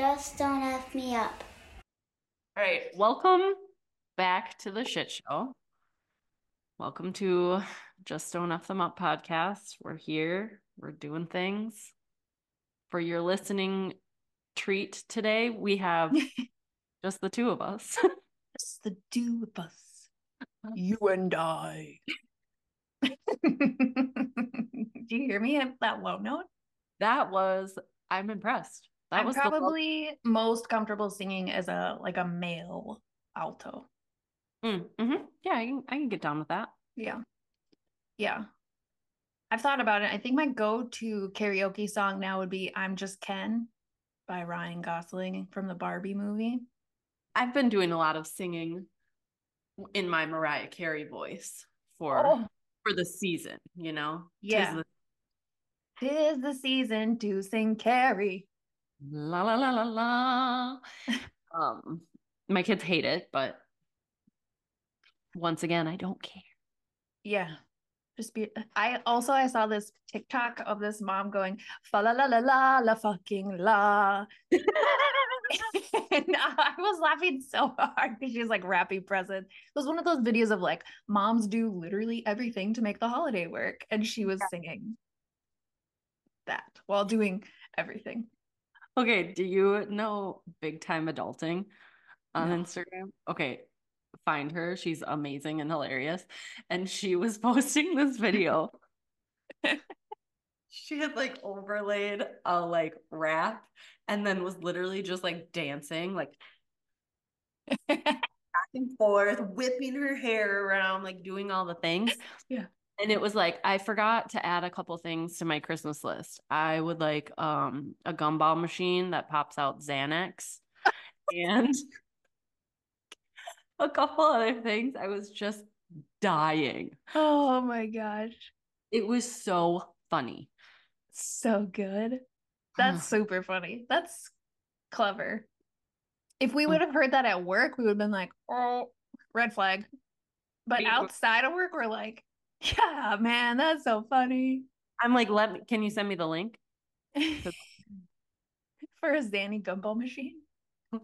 Just don't F me up. All right, welcome back to the shit show. Welcome to Just Don't Eff Them Up podcast. We're here, we're doing things. For your listening treat today, we have just the two of us. Just the two of us. You and I. Do you hear me at that low note? that was, I'm impressed. That I'm was the probably most comfortable singing as a like a male alto. Mm, mhm. Yeah, I can, I can get down with that. Yeah. Yeah. I've thought about it. I think my go-to karaoke song now would be I'm Just Ken by Ryan Gosling from the Barbie movie. I've been doing a lot of singing in my Mariah Carey voice for Oh. for the season, you know. Yeah. the- Tis the season to sing Carey. La la la la la. um, my kids hate it, but once again, I don't care. Yeah. Just be I also I saw this TikTok of this mom going fa la la la la la fucking la. and I was laughing so hard because she's like wrapping presents. It was one of those videos of like moms do literally everything to make the holiday work. And she was singing that while doing everything. Okay, do you know Big Time Adulting on No. Instagram? Okay, find her. She's amazing and hilarious. And she was posting this video. she had like overlaid a like rap and then was literally just like dancing, like back and forth, whipping her hair around, like doing all the things. Yeah. And it was like I forgot to add a couple things to my Christmas list. I would like um a gumball machine that pops out Xanax and a couple other things. I was just dying. oh my gosh. It was so funny. So good. That's super funny. That's clever. If we would have heard that at work, we would have been like, oh, red flag. But outside of work, we're like, yeah, man, that's so funny. I'm like, let me can you send me the link? For a Zanny gumball machine.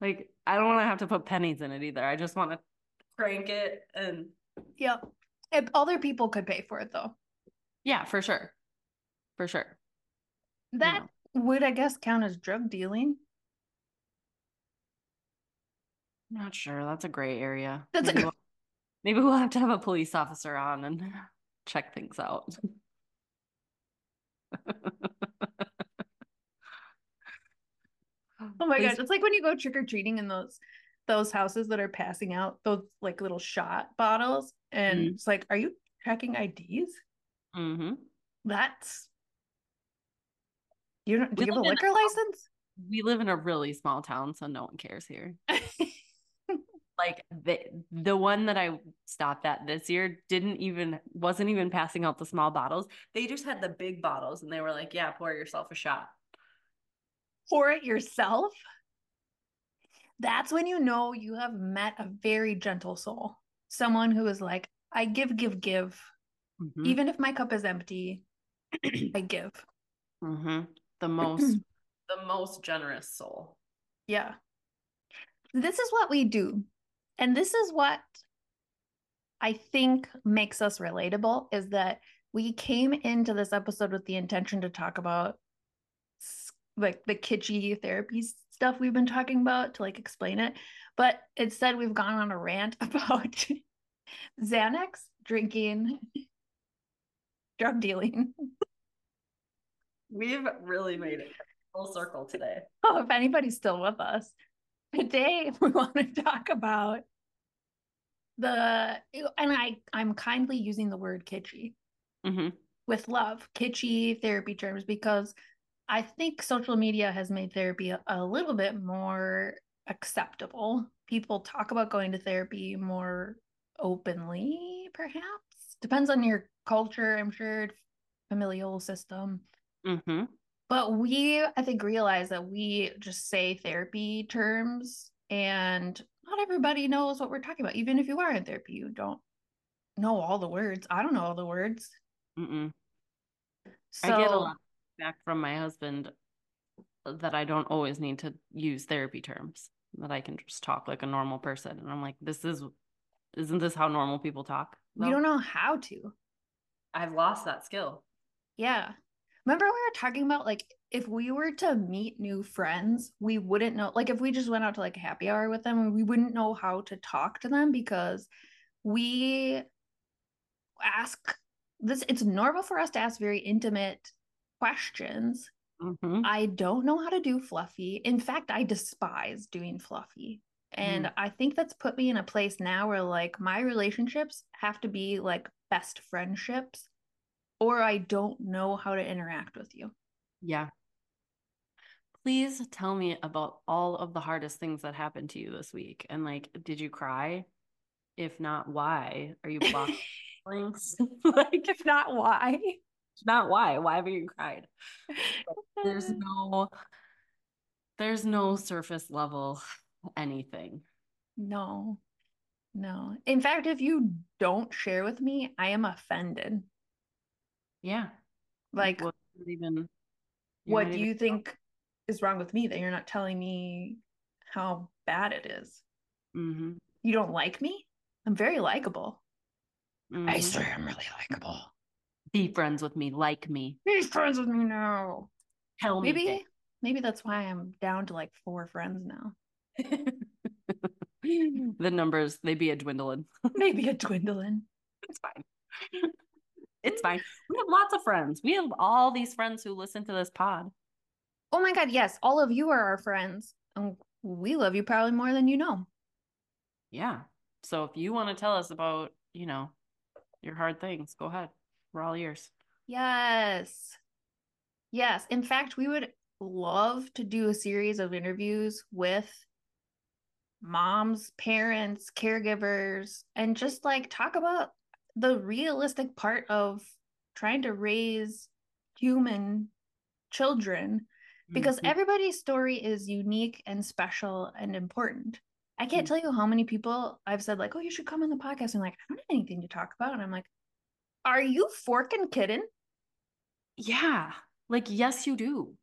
Like, I don't want to have to put pennies in it either. I just want to crank it and Yep. If other people could pay for it though. yeah, for sure. For sure. That would, I guess, count as drug dealing. Not sure. That's a gray area. That's a maybe, we'll, maybe we'll have to have a police officer on and check things out. Oh my gosh. It's like when you go trick-or-treating in those those houses that are passing out those like little shot bottles. And Mhm. it's like, are you checking IDs? Mhm. That's you don't do We you have a liquor license? We live in a really small town, so no one cares here. Like the the one that I stopped at this year didn't even wasn't even passing out the small bottles. They just had the big bottles, and they were like, "Yeah, pour yourself a shot." Pour it yourself. That's when you know you have met a very gentle soul. Someone who is like, I give, give, give. Mhm. Even if my cup is empty, I give. Mhm. The most the most generous soul. Yeah. This is what we do. And this is what I think makes us relatable is that we came into this episode with the intention to talk about like the kitschy therapy stuff we've been talking about to like explain it. But instead we've gone on a rant about Xanax, drinking, drug dealing. We've really made it full circle today. Oh, if anybody's still with us, today we want to talk about the and I I'm kindly using the word kitschy hmm with love, kitschy therapy terms because I think social media has made therapy a, a little bit more acceptable. People talk about going to therapy more openly, perhaps. Depends on your culture, I'm sure, familial system. hmm But we, I think, realize that we just say therapy terms and not everybody knows what we're talking about. Even if you are in therapy, you don't know all the words. I don't know all the words. Mm-mm. So I get a lot back from my husband that I don't always need to use therapy terms, that I can just talk like a normal person. And I'm like, this is, isn't this how normal people talk? We don't know how to. I've lost that skill. Yeah. Remember we were talking about like if we were to meet new friends, we wouldn't know like if we just went out to like a happy hour with them, we wouldn't know how to talk to them because we ask this it's normal for us to ask very intimate questions. Mhm. I don't know how to do fluffy. In fact, I despise doing fluffy. And I think that's put me in a place now where like my relationships have to be like best friendships or I don't know how to interact with you. Yeah. Please tell me about all of the hardest things that happened to you this week. And like, did you cry? If not, why? Are you blocking like, if not, why? if not why? Why haven't you cried? There's no there's no surface level anything. no, no. In fact, if you don't share with me, I am offended. Yeah. Like, What even what do you think is wrong with me that you're not telling me how bad it is? hmm You don't like me? I'm very likable. I Mhm. swear I'm really likable. Be friends with me, like me. Be friends with me now. Tell me. Maybe, maybe that's why I'm down to like four friends now. the numbers they be a dwindling. Maybe a dwindling. It's fine. It's fine. We have lots of friends. We have all these friends who listen to this pod. Oh my God, yes, all of you are our friends. And we love you probably more than you know. Yeah. So if you want to tell us about, you know, your hard things, go ahead. We're all ears. Yes. Yes. In fact, we would love to do a series of interviews with moms, parents, caregivers, and just like talk about the realistic part of trying to raise human children because Mhm. everybody's story is unique and special and important. I can't Mhm. tell you how many people I've said, like, oh, you should come on the podcast. And like, I don't have anything to talk about. And I'm like, are you forking kidding? Yeah. Like, yes, you do.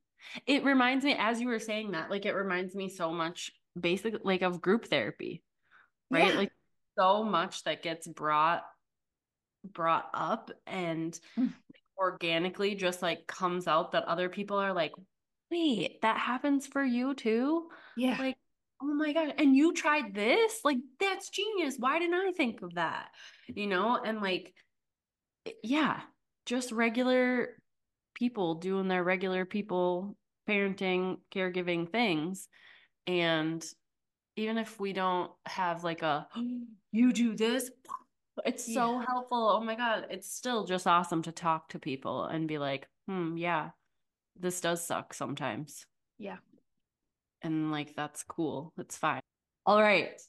It reminds me, as you were saying that, like, it reminds me so much, basically, like, of group therapy, right? Yeah. Like, so much that gets brought brought up and Mm. organically just like comes out that other people are like, wait, that happens for you too? Yeah. Like, oh my God. And you tried this? Like, that's genius. Why didn't I think of that? You know, and like, yeah, just regular people doing their regular people parenting, caregiving things. And even if we don't have like a, you do this, it's so Yeah. helpful. Oh my God. It's still just awesome to talk to people and be like, hmm, yeah, this does suck sometimes. Yeah. And like, that's cool. It's fine. All right.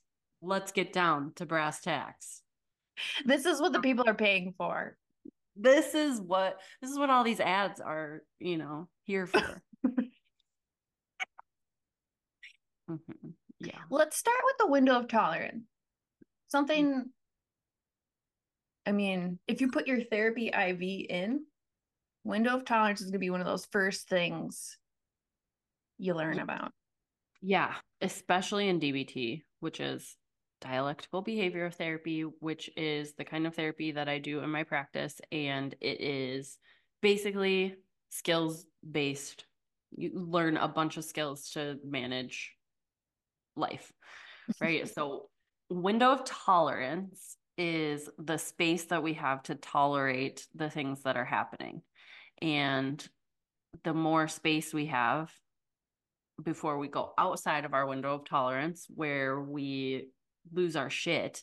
Let's get down to brass tacks. This is what the people are paying for. This is what this is what all these ads are, you know, here for. Mhm. Yeah. Let's start with the window of tolerance. Something, I mean, if you put your therapy IV in, window of tolerance is going to be one of those first things you learn about. Yeah, especially in DBT, which is dialectical behavior therapy, which is the kind of therapy that I do in my practice. And it is basically skills based. You learn a bunch of skills to manage life, right? so, window of tolerance is the space that we have to tolerate the things that are happening. And the more space we have, before we go outside of our window of tolerance where we lose our shit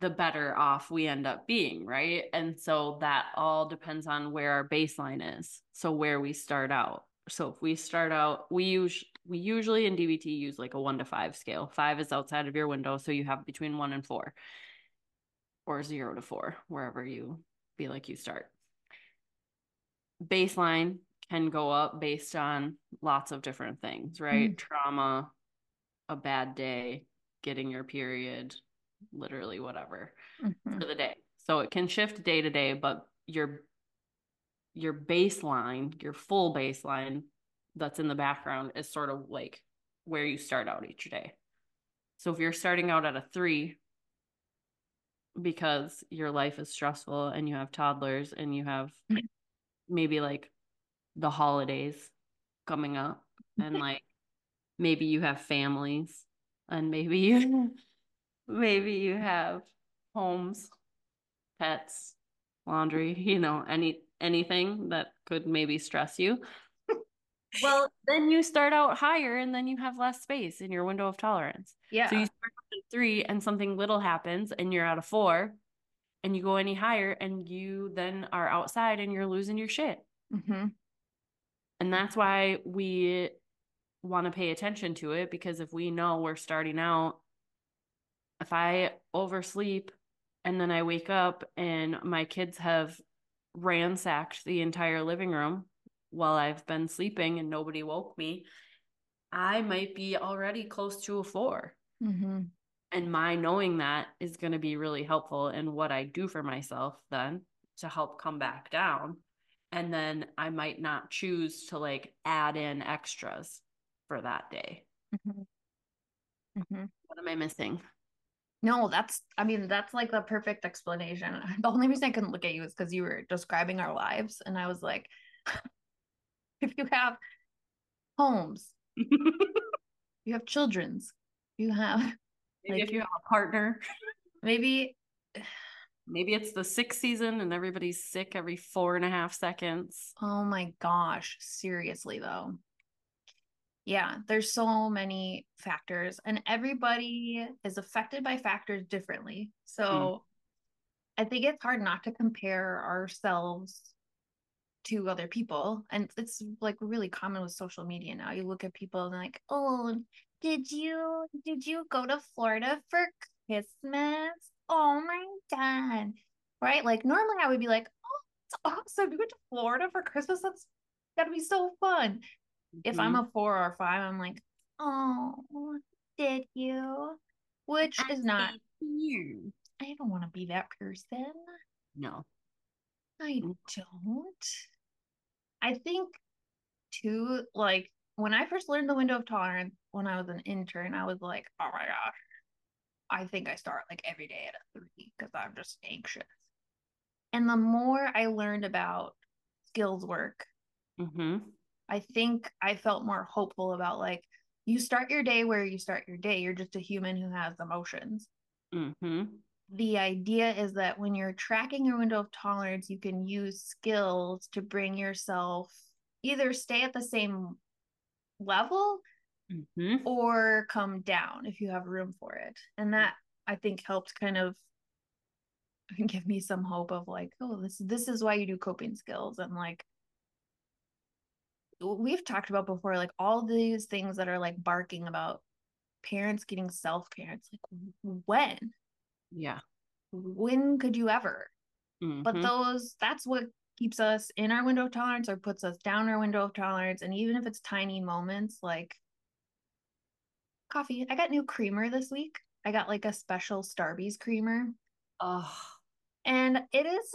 the better off we end up being right? And so that all depends on where our baseline is. So where we start out. So if we start out we use we usually in dbt use like a one to five scale five is outside of your window so you have between one and four or zero to four wherever you feel like you start baseline can go up based on lots of different things, right? Trauma, a bad day, getting your period, literally whatever Mhm. for the day. So it can shift day to day, but your your baseline, your full baseline that's in the background is sort of like where you start out each day. So if you're starting out at a three because your life is stressful and you have toddlers and you have maybe like the holidays coming up and like maybe you have families and maybe you maybe you have homes pets laundry you know any anything that could maybe stress you well then you start out higher and then you have less space in your window of tolerance. Yeah. so you start out at three and something little happens and you're at a four and you go any higher and you then are outside and you're losing your shit. Hmm and that's why we want to pay attention to it because if we know we're starting out, if I oversleep and then I wake up and my kids have ransacked the entire living room while I've been sleeping and nobody woke me, I might be already close to a four. hmm And my knowing that is going to be really helpful in what I do for myself then to help come back down. And then I might not choose to like add in extras for that day. hmm hmm What am I missing? No, that's, I mean, that's like the perfect explanation. The only reason I couldn't look at you is because you were describing our lives. And I was like, if you have homes, you have children's, you have Maybe Like- if you have a partner, maybe, maybe it's the sixth season and everybody's sick every four and a half seconds. oh my gosh, seriously though. Yeah, there's so many factors, and everybody is affected by factors differently. So hmm. I think it's hard not to compare ourselves to other people. And it's like really common with social media now. You look at people and like, oh, did you did you go to Florida for Christmas? Oh my god. Right? Like normally I would be like, oh, it's awesome. You went to Florida for Christmas. That's gotta be so fun. If I'm Mhm. a four or five, I'm like, oh, did you? Which is not you. I don't want to be that person. No. I Mm. don't. I think too, like when I first learned the window of tolerance when I was an intern, I was like, oh my gosh, I think I start like every day at a three because I'm just anxious. And the more I learned about skills work, Mm-hmm. I think I felt more hopeful about like you start your day where you start your day. You're just a human who has emotions Mm-hmm. The idea is that when you're tracking your window of tolerance, you can use skills to bring yourself either stay at the same level Mm-hmm. or come down if you have room for it. And that I think helped kind of give me some hope of like, oh, this this is why you do coping skills and like we've talked about before like all these things that are like barking about parents getting self parents like when Yeah. when could you ever but Mhm. those that's what keeps us in our window of tolerance or puts us down our window of tolerance and even if it's tiny moments like coffee i got new creamer this week i got like a special starbucks creamer Oh, and it is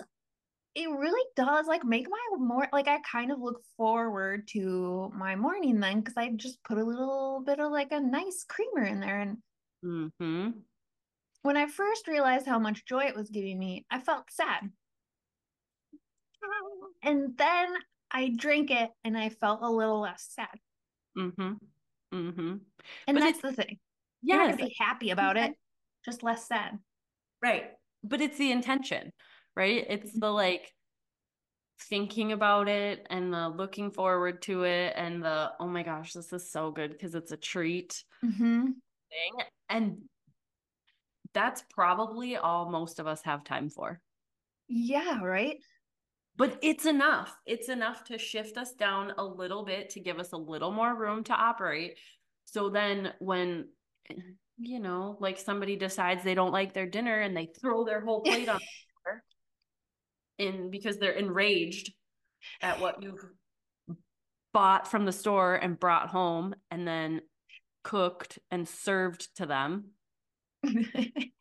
it really does like make my more like i kind of look forward to my morning then because i just put a little bit of like a nice creamer in there and mm-hmm. When i first realized how much joy it was giving me i felt sad and then I drank it and I felt a little less sad. Mm-hmm. Mm-hmm. And But that's the thing. You're not Yes. gonna be happy about it, just less sad. Right. But it's the intention, right? It's the like thinking about it and the looking forward to it and the, oh my gosh, this is so good because it's a treat Mm-hmm. thing. And that's probably all most of us have time for. Yeah, right? But it's enough. It's enough to shift us down a little bit to give us a little more room to operate. So then when you know, like somebody decides they don't like their dinner and they throw their whole plate on the floor in because they're enraged at what you've bought from the store and brought home and then cooked and served to them,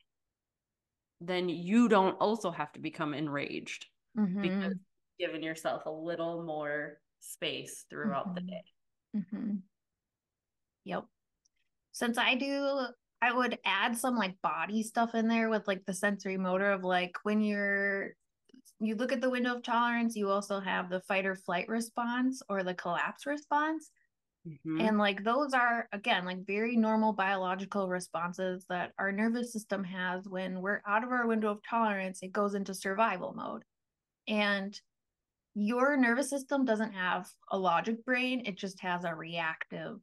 then you don't also have to become enraged Mhm. because you've given yourself a little more space throughout the Mhm. day. Mm-hmm. Yep. Since I do, I would add some like body stuff in there with like the sensory motor of like when you're you look at the window of tolerance, you also have the fight or flight response or the collapse response. Mm-hmm. And like those are again like very normal biological responses that our nervous system has when we're out of our window of tolerance, it goes into survival mode. And your nervous system doesn't have a logic brain, it just has a reactive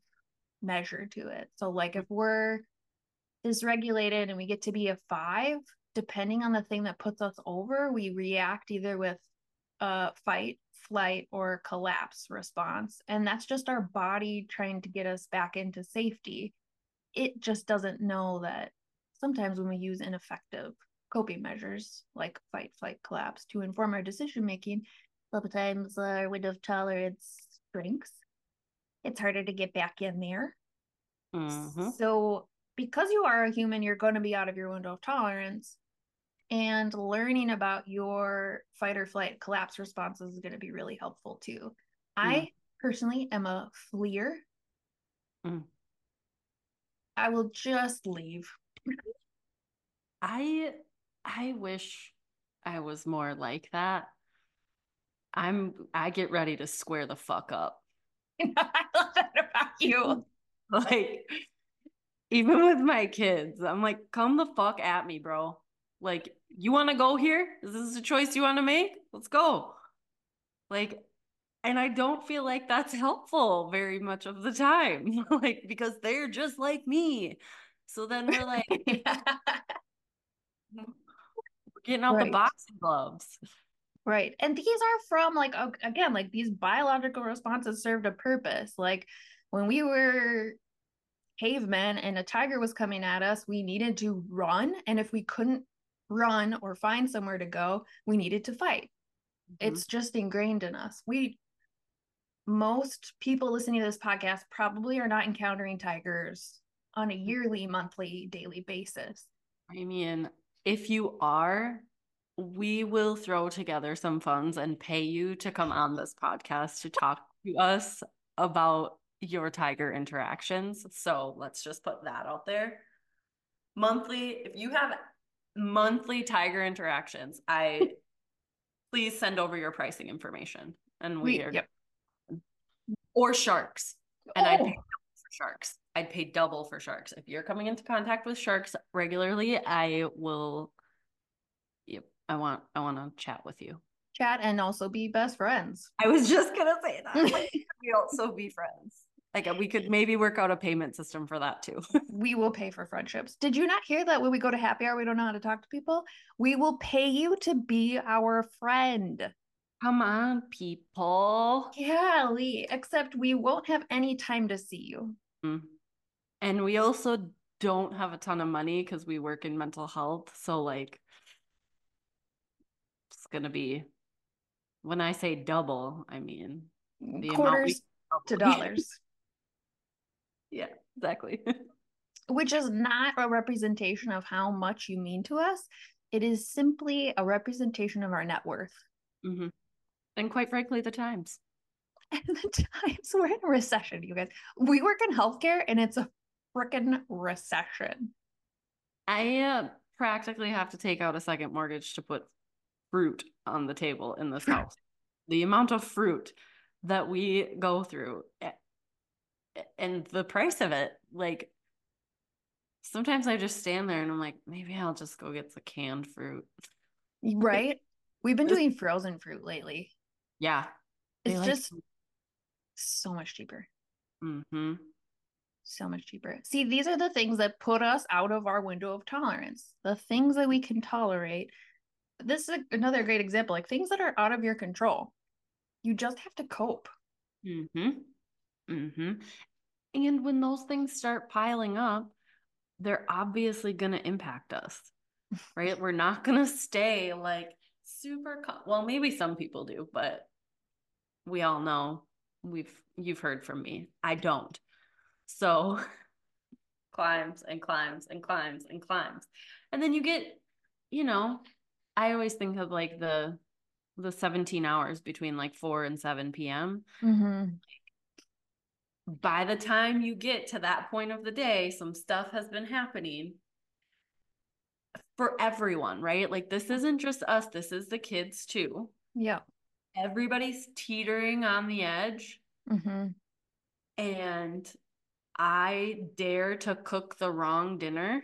measure to it. So like if we're dysregulated and we get to be a 5, depending on the thing that puts us over, we react either with a fight, flight, or collapse response. And that's just our body trying to get us back into safety. It just doesn't know that sometimes when we use ineffective coping measures like fight, flight, collapse to inform our decision making, sometimes our window of tolerance shrinks. It's harder to get back in there. Mm-hmm. So, because you are a human, you're going to be out of your window of tolerance and learning about your fight or flight collapse responses is going to be really helpful too. Mm. I personally am a fleer. Mm. I will just leave. I I wish I was more like that. I'm I get ready to square the fuck up. I love that about you. Like even with my kids, I'm like, come the fuck at me, bro. Like, you want to go here? Is this a choice you want to make? Let's go. Like, and I don't feel like that's helpful very much of the time, like, because they're just like me. So then we're like, we're getting out right. the boxing gloves. Right. And these are from, like, again, like these biological responses served a purpose. Like, when we were cavemen and a tiger was coming at us, we needed to run. And if we couldn't run or find somewhere to go, we needed to fight. Mm-hmm. It's just ingrained in us. We most people listening to this podcast probably are not encountering tigers on a yearly, monthly, daily basis. I mean, if you are, we will throw together some funds and pay you to come on this podcast to talk to us about your tiger interactions. So let's just put that out there. Monthly, if you have monthly tiger interactions, I please send over your pricing information and we, we are yep. or sharks. And oh. I'd pay oh. for sharks. I'd pay double for sharks. If you're coming into contact with sharks regularly, I will yep, I want I want to chat with you. Chat and also be best friends. I was just gonna say that. we also be friends. Like we could maybe work out a payment system for that too. we will pay for friendships. Did you not hear that when we go to happy hour, we don't know how to talk to people? We will pay you to be our friend. Come on, people. Yeah, Lee. Except we won't have any time to see you. Mm. And we also don't have a ton of money because we work in mental health. So like it's gonna be when I say double, I mean the quarters to dollars. Yeah, exactly. Which is not a representation of how much you mean to us. It is simply a representation of our net worth. Mm-hmm. And quite frankly, the times. And the times we're in a recession, you guys. We work in healthcare and it's a freaking recession. I uh, practically have to take out a second mortgage to put fruit on the table in this house. the amount of fruit that we go through eh, and the price of it like sometimes i just stand there and i'm like maybe i'll just go get the canned fruit. Right? We've been doing frozen fruit lately. Yeah. It's like just so much cheaper. Mm-hmm. So much cheaper. See these are the things that put us out of our window of tolerance. The things that we can tolerate. This is another great example like things that are out of your control. You just have to cope. Mm-hmm. Mm-hmm and when those things start piling up, they're obviously going to impact us, right? We're not going to stay like super, com- well, maybe some people do, but we all know we've, you've heard from me. I don't. So climbs and climbs and climbs and climbs. And then you get, you know, I always think of like the, the 17 hours between like 4 and 7 p.m. Mm-hmm by the time you get to that point of the day, some stuff has been happening for everyone, right? Like this isn't just us, this is the kids too. Yeah. Everybody's teetering on the edge. Mm-hmm. And I dare to cook the wrong dinner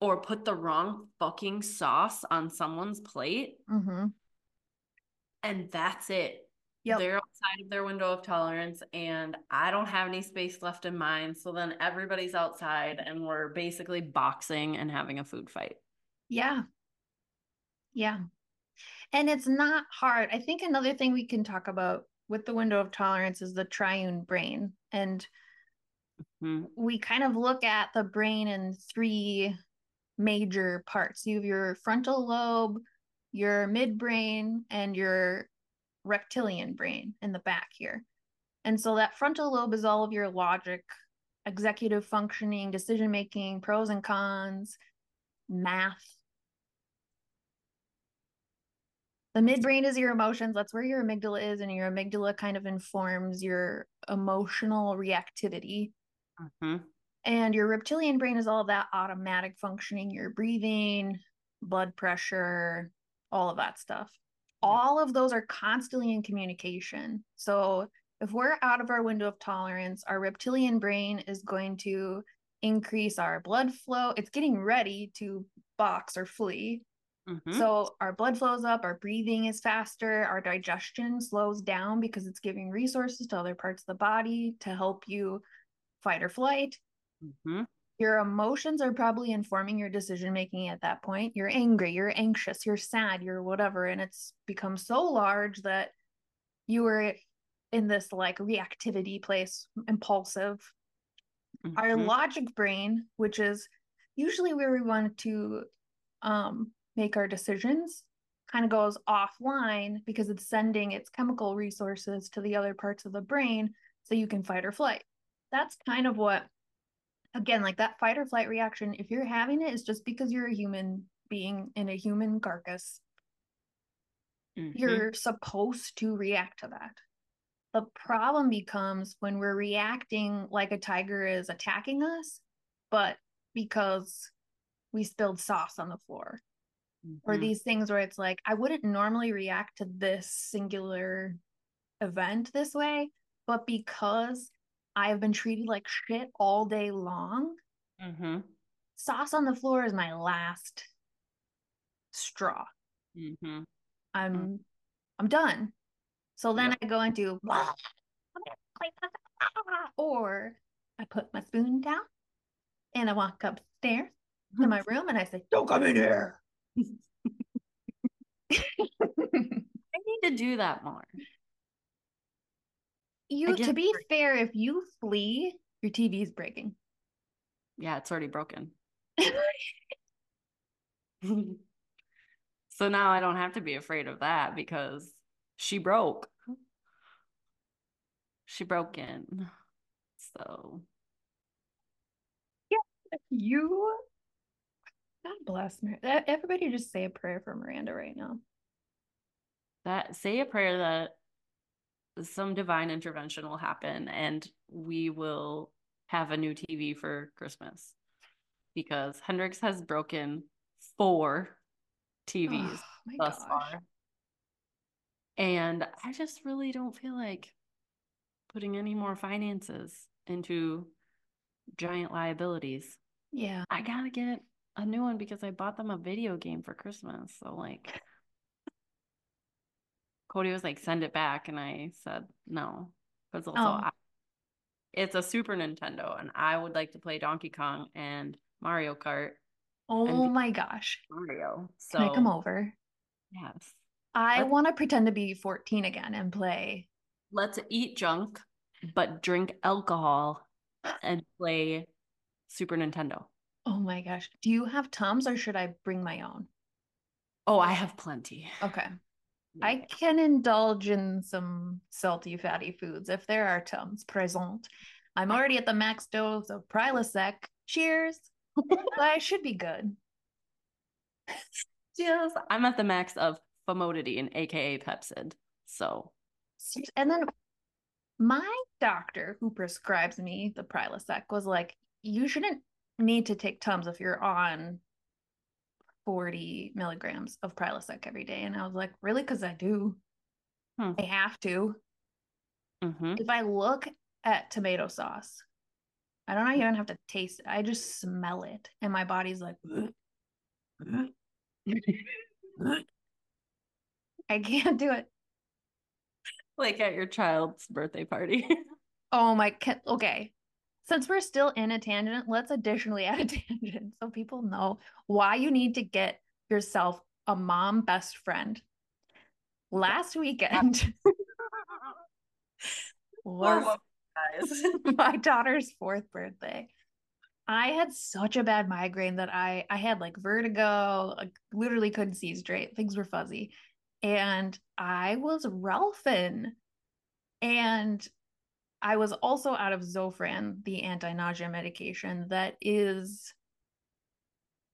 or put the wrong fucking sauce on someone's plate. Mm-hmm. And that's it. Yep. They're outside of their window of tolerance, and I don't have any space left in mine. So then everybody's outside, and we're basically boxing and having a food fight. Yeah. Yeah. And it's not hard. I think another thing we can talk about with the window of tolerance is the triune brain. And Hmm. we kind of look at the brain in three major parts. You have your frontal lobe, your midbrain, and your reptilian brain in the back here. And so that frontal lobe is all of your logic, executive functioning, decision making, pros and cons, math. The midbrain is your emotions. That's where your amygdala is, and your amygdala kind of informs your emotional reactivity. Mhm. And your reptilian brain is all that automatic functioning, your breathing, blood pressure, all of that stuff. All of those are constantly in communication. So if we're out of our window of tolerance, our reptilian brain is going to increase our blood flow. It's getting ready to box or flee. Mhm. So our blood flows up, our breathing is faster, our digestion slows down because it's giving resources to other parts of the body to help you fight or flight. Mhm. Your emotions are probably informing your decision making at that point. You're angry, you're anxious, you're sad, you're whatever. And it's become so large that you were in this like reactivity place, impulsive. Our Mhm. logic brain, which is usually where we want to um, make our decisions, kind of goes offline because it's sending its chemical resources to the other parts of the brain so you can fight or flight. That's kind of what, again, like that fight or flight reaction, if you're having it, is just because you're a human being in a human carcass. Mhm. You're supposed to react to that. The problem becomes when we're reacting like a tiger is attacking us, but because we spilled sauce on the floor or Mhm. these things where it's like I wouldn't normally react to this singular event this way, but because I have been treated like shit all day long, Mhm. sauce on the floor is my last straw. Mhm. I'm I'm done. So then. I go into or I put my spoon down and I walk upstairs to my room and I say, Don't come in here. I need to do that more. You to be fair, if you flee, your TV is breaking. Yeah, it's already broken. so now I don't have to be afraid of that because she broke. She broke in. So Yeah, you God bless Mir- Everybody just say a prayer for Miranda right now. that say a prayer that some divine intervention will happen and we will have a new TV for Christmas because Hendrix has broken four TVs Oh thus gosh. far. And I just really don't feel like putting any more finances into giant liabilities. Yeah. I gotta get a new one because I bought them a video game for Christmas. So like Cody was like, send it back, and I said no. Because also Oh. I, it's a Super Nintendo and I would like to play Donkey Kong and Mario Kart Oh my gosh. Mario. So Can I come over? yes. I want to pretend to be 14 again and play. Let's eat junk, but drink alcohol and play Super Nintendo. Oh my gosh. Do you have Tums or should I bring my own? Oh, I have plenty. Okay. I can indulge in some salty, fatty foods if there are Tums present. I'm already at the max dose of Prilosec. Cheers. I should be good. Cheers. I'm at the max of famotidine, aka Pepcid. So And then my doctor who prescribes me the Prilosec was like, you shouldn't need to take Tums if you're on 40 milligrams of Prilosec every day. And I was like, really? Because I do. Hmm. I have to. Mm-hmm. If I look at tomato sauce, I don't know, even have to taste it. I just smell it. And my body's like, I can't do it. like at your child's birthday party. Oh my, okay. Since we're still in a tangent, let's additionally add a tangent so people know why you need to get yourself a mom best friend. Last weekend was guys. my daughter's fourth birthday. I had such a bad migraine that I I had like vertigo, like literally couldn't see straight. Things were fuzzy. And I was Ralphin. And I was also out of Zofran, the anti-nausea medication that is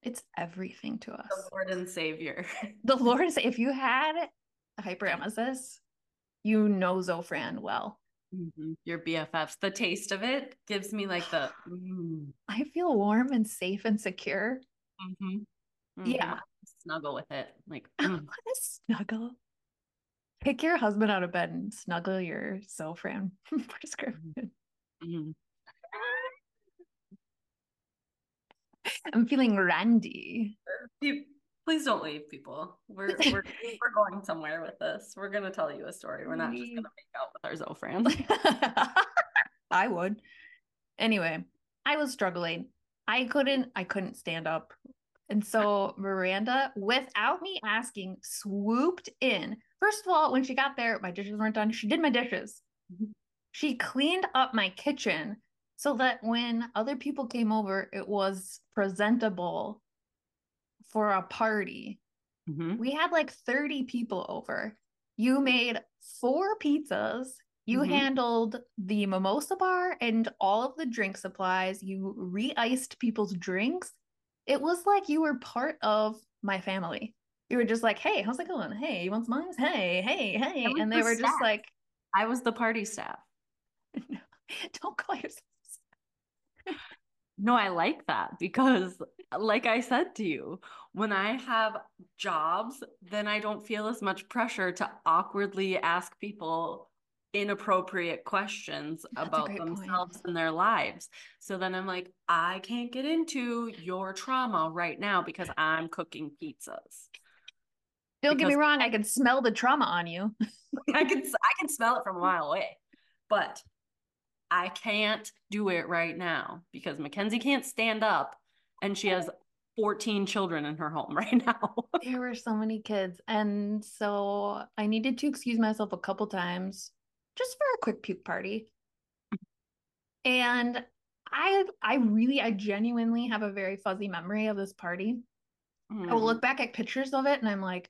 it's everything to us. the Lord and Savior. The Lord is if you had hyperemesis, you know Zofran well. Mhm. Your BFFs. The taste of it gives me like the. Mm, I feel warm and safe and secure. mhm, Yeah. mhm. Snuggle with it. Like, I mm. want to snuggle. Pick your husband out of bed and snuggle your Zofran prescription. mm. I'm feeling randy. Please don't leave, people. We're we're we're going somewhere with this. We're gonna tell you a story. We're not just gonna make out with our Zofran. I would. Anyway, I was struggling. I couldn't I couldn't stand up. And so Miranda, without me asking, swooped in. First of all, when she got there, my dishes weren't done. She did my dishes. Mhm. She cleaned up my kitchen so that when other people came over, it was presentable for a party. Mhm. We had like 30 people over. You made four pizzas. You Mhm. handled the mimosa bar and all of the drink supplies. You re iced people's drinks. It was like you were part of my family. You were just like, hey, how's it going? Hey, you want some ice? Hey, hey, hey. And they the were just like, I was the party staff. don't call yourself. No, I like that because, like I said to you, when I have jobs, then I don't feel as much pressure to awkwardly ask people inappropriate questions That's about great point. themselves and their lives. So then I'm like, I can't get into your trauma right now because I'm cooking pizzas. Don't get me wrong, I can smell the trauma on you. I can I can smell it from a mile away, but I can't do it right now because Mackenzie can't stand up and she has 14 children in her home right now. there were so many kids and so i needed to excuse myself a couple times just for a quick puke party and i i really i genuinely have a very fuzzy memory of this party i will Mm. look back at pictures of it and i'm like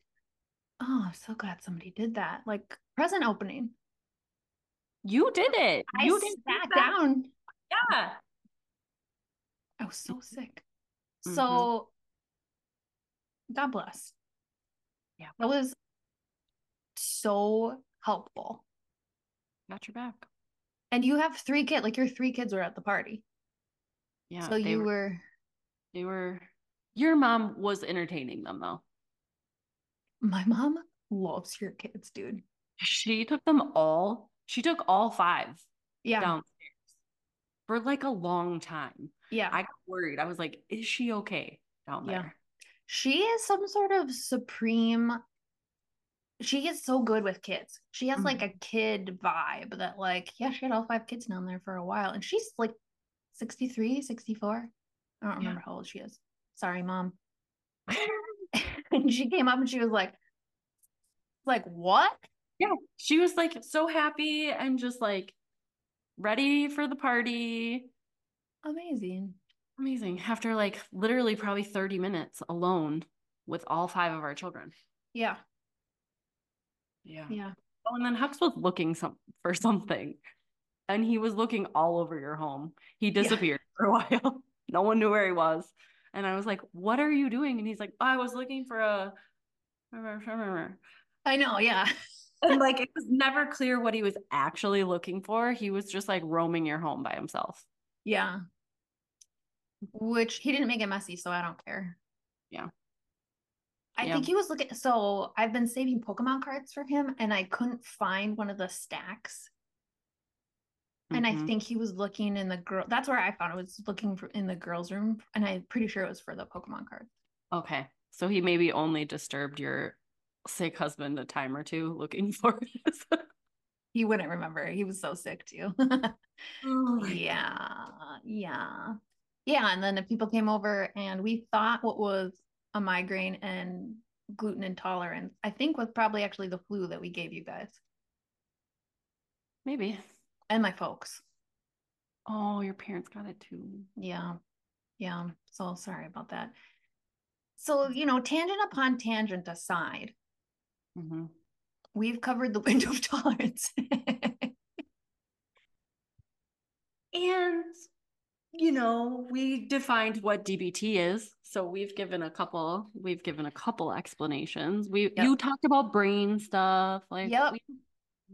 oh i'm so glad somebody did that like present opening You did it. i you did sat that. down Yeah. i was so sick Mhm. so god bless Yeah. that was so helpful Got your back. And you have three kids, like your three kids were at the party. Yeah. so you were, were they were your mom was entertaining them though. My mom loves your kids, dude. She took them all. She took all five Yeah. downstairs for like a long time. Yeah. I got worried. I was like, is she okay down there? Yeah. she is some sort of supreme she is so good with kids. She has like mm-hmm. a kid vibe that like, yeah, she had all five kids down there for a while. And she's like 63, 64. I don't remember how old she is. Sorry, mom. and she came up and she was like, like, what? Yeah. She was like so happy and just like ready for the party. Amazing. Amazing. After like literally probably 30 minutes alone with all five of our children. Yeah. Yeah. Yeah. Oh, and then Hux was looking some for something. And he was looking all over your home. He disappeared for a while. No one knew where he was. And I was like, What are you doing? And he's like, I was looking for a I know. Yeah. and like it was never clear what he was actually looking for. He was just like roaming your home by himself. Yeah. Which he didn't make it messy, so I don't care. Yeah. I Yeah. think he was looking. So I've been saving Pokemon cards for him, and I couldn't find one of the stacks. And I Mhm. think he was looking in the girl. That's where I found it. Was looking for in the girls' room, and I'm pretty sure it was for the Pokemon cards. Okay. So he maybe only disturbed your sick husband a time or two looking for. He wouldn't remember. He was so sick too. Oh yeah, yeah, yeah. And then the people came over, and we thought what was a migraine and gluten intolerance. I think was probably actually the flu that we gave you guys Maybe. And my folks. Oh, your parents got it too. Yeah. Yeah. So sorry about that. So, you know, tangent upon tangent aside, hmm we've covered the window of tolerance. And you know, we defined what DBT is. So we've given a couple, we've given a couple explanations. We Yep. you talked about brain stuff. Like Yep. we,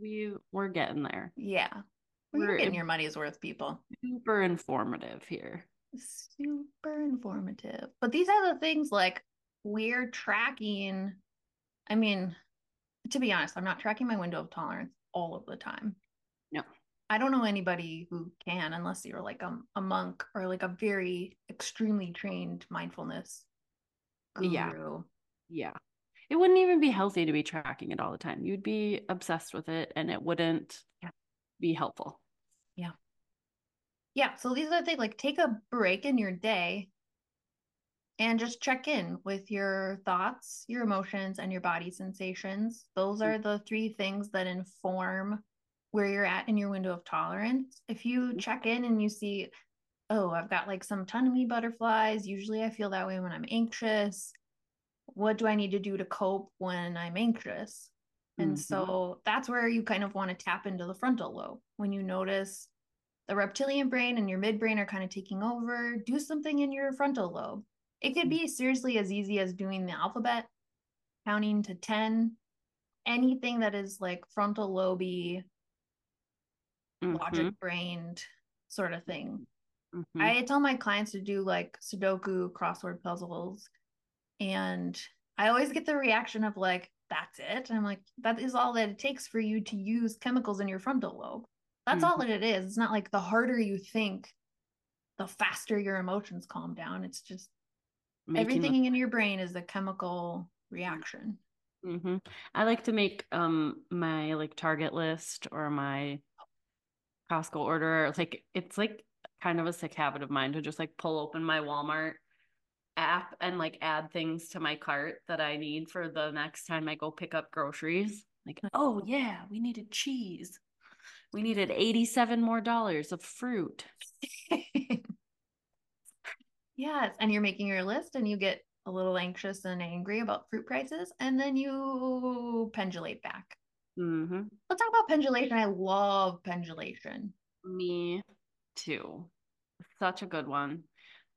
we we're getting there. yeah. Well, you're getting your money's worth, people. Super informative here. Super informative. But these are the things like we're tracking. I mean, to be honest, I'm not tracking my window of tolerance all of the time. No. I don't know anybody who can unless you're like a, a monk or like a very extremely trained mindfulness guru. Yeah. Yeah. It wouldn't even be healthy to be tracking it all the time. You'd be obsessed with it and it wouldn't Yeah. Be helpful. Yeah. Yeah. So these are the things like take a break in your day and just check in with your thoughts, your emotions, and your body sensations. Those are the three things that inform where you're at in your window of tolerance. If you mm-hmm. check in and you see, oh, I've got like some tummy butterflies, usually I feel that way when I'm anxious. What do I need to do to cope when I'm anxious? And Mhm. so that's where you kind of want to tap into the frontal lobe. When you notice the reptilian brain and your midbrain are kind of taking over, do something in your frontal lobe. It could be seriously as easy as doing the alphabet, counting to 10, anything that is like frontal lobe, Mhm. logic brained sort of thing. Mhm. I tell my clients to do like Sudoku crossword puzzles, and I always get the reaction of like, that's it. And I'm like, that is all that it takes for you to use chemicals in your frontal lobe. That's all Mhm. that it is. It's not like the harder you think, the faster your emotions calm down. It's just Making everything in your brain is a chemical reaction. Mhm. I like to make um my like Target list or my Costco order like it's like kind of a sick habit of mine to just like pull open my Walmart app and like add things to my cart that I need for the next time I go pick up groceries. Like, oh yeah, we needed cheese. We needed 87 more dollars of fruit. yes. And you're making your list and you get a little anxious and angry about fruit prices, and then you pendulate back. hmm Let's talk about pendulation. I love pendulation. Me too. Such a good one.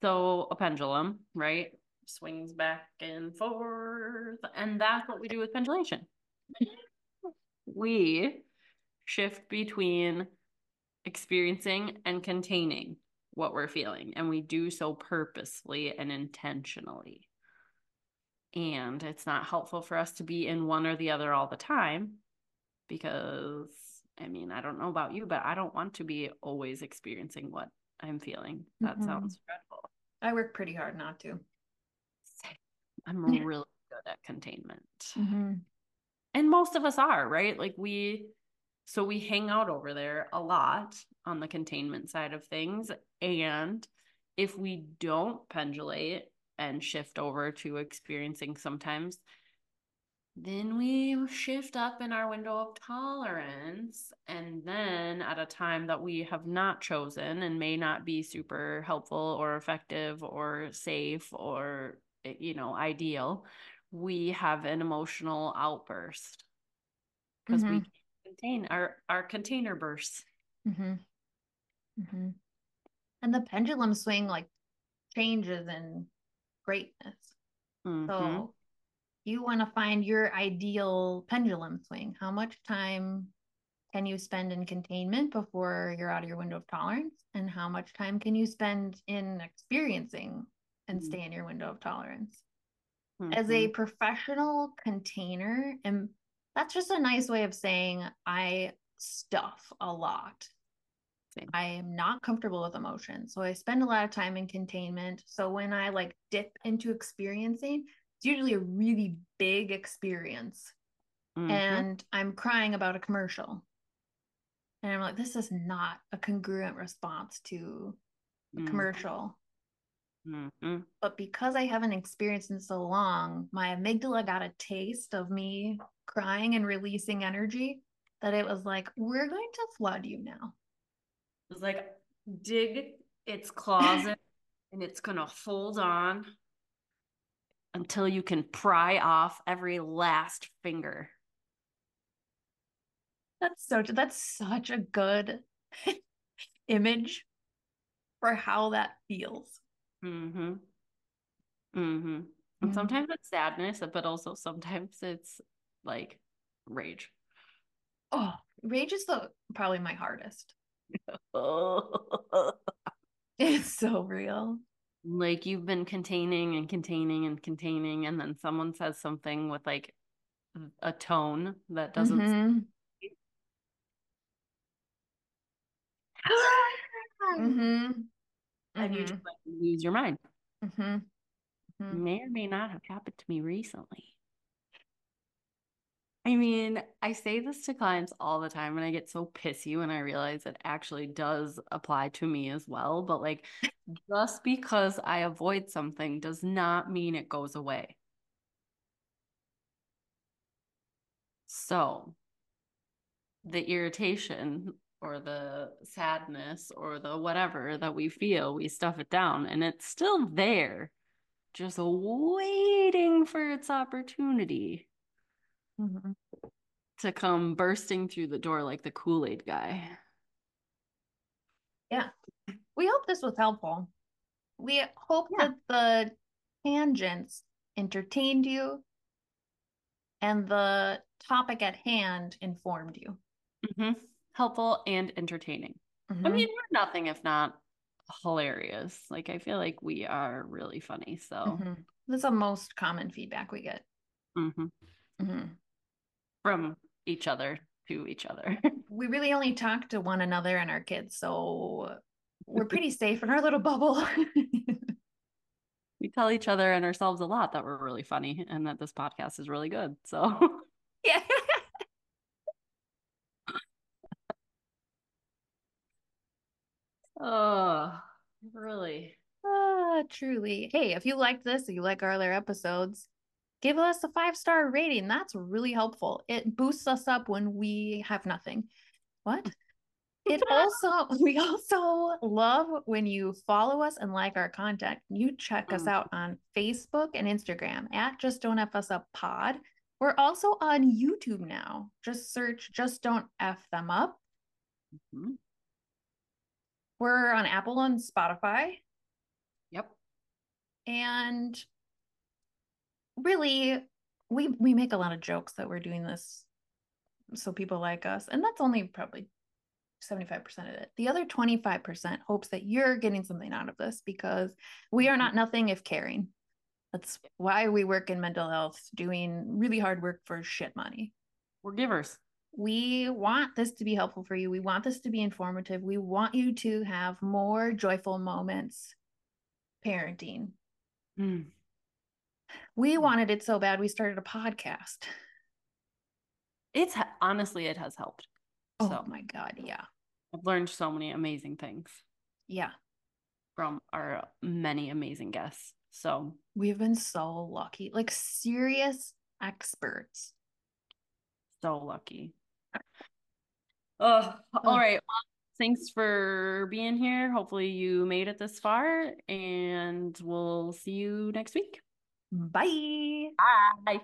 So a pendulum, right? Swings back and forth. And that's what we do with pendulation. we shift between experiencing and containing what we're feeling. And we do so purposely and intentionally. And it's not helpful for us to be in one or the other all the time because I mean, I don't know about you, but I don't want to be always experiencing what I'm feeling. That Mhm. sounds dreadful. I work pretty hard not to. I'm really good at containment. Mm-hmm. And most of us are, right? Like we so we hang out over there a lot on the containment side of things and if we don't pendulate and shift over to experiencing sometimes then we shift up in our window of tolerance and then at a time that we have not chosen and may not be super helpful or effective or safe or eh, you know ideal we have an emotional outburst because we Mhm. can't contain our our container bursts Mm-hmm. Mm-hmm. And the pendulum swing like changes in greatness. Mhm. So you want to find your ideal pendulum swing. How much time can you spend in containment before you're out of your window of tolerance? And how much time can you spend in experiencing and Mhm. stay in your window of tolerance? As a Mhm. professional container, and that's just a nice way of saying I stuff a lot. Same. I am not comfortable with emotion. So I spend a lot of time in containment. So when I like dip into experiencing, it's usually a really big experience. Mhm. And I'm crying about a commercial. And I'm like, this is not a congruent response to a Mhm. commercial. Mhm. But because I haven't experienced in so long, my amygdala got a taste of me crying and releasing energy that it was like, we're going to flood you now. It's like dig its closet and it's gonna hold on until you can pry off every last finger. That's so that's such a good image for how that feels. Mm-hmm. Mm-hmm. And Mhm. sometimes it's sadness, but also sometimes it's like rage. Oh, rage is the probably my hardest. It's so real. Like you've been containing and containing and containing, and then someone says something with like a tone that doesn't Mhm. Mhm. and you just like lose your mind. Mhm. Mhm. May or may not have happened to me recently. I mean, I say this to clients all the time, and I get so pissy when I realize it actually does apply to me as well. But like, just because I avoid something does not mean it goes away. So, the irritation or the sadness or the whatever that we feel, we stuff it down, and it's still there, just waiting for its opportunity Mhm. to come bursting through the door like the Kool Aid guy. Yeah. We hope this was helpful. We hope Yeah. that the tangents entertained you and the topic at hand informed you. hmm Helpful and entertaining. I Mhm. mean, we're nothing if not hilarious. Like, I feel like we are really funny. So, Mhm. That's the most common feedback we get. From each other to each other. We really only talk to one another and our kids, so we're pretty safe in our little bubble. we tell each other and ourselves a lot that we're really funny and that this podcast is really good. So, yeah. oh, really. Ah, truly. Hey, if you liked this, if you like our other episodes, give us a five star rating. That's really helpful. It boosts us up when we have nothing. What? It also, we also love when you follow us and like our content. You check us Mm. out on Facebook and Instagram at Just Don't F Us Up Pod. We're also on YouTube now. Just search Just Don't Eff Them Up. Mhm. We're on Apple and Spotify. Yep. and really we we make a lot of jokes that we're doing this so people like us and that's only probably 75% of it. The other 25% hopes that you're getting something out of this because we are not nothing if caring. That's why we work in mental health doing really hard work for shit money. We're givers. we want this to be helpful for you. We want this to be informative. We want you to have more joyful moments parenting. Mm. We Mm. wanted it so bad we started a podcast. It's honestly, it has helped. Oh So, my god, yeah. I've learned so many amazing things Yeah. from our many amazing guests. So, We've been so lucky. Like serious experts. so lucky. Oh, all Oh. Well, thanks for being here. Hopefully, you made it this far, and we'll see you next week. Bye. Bye.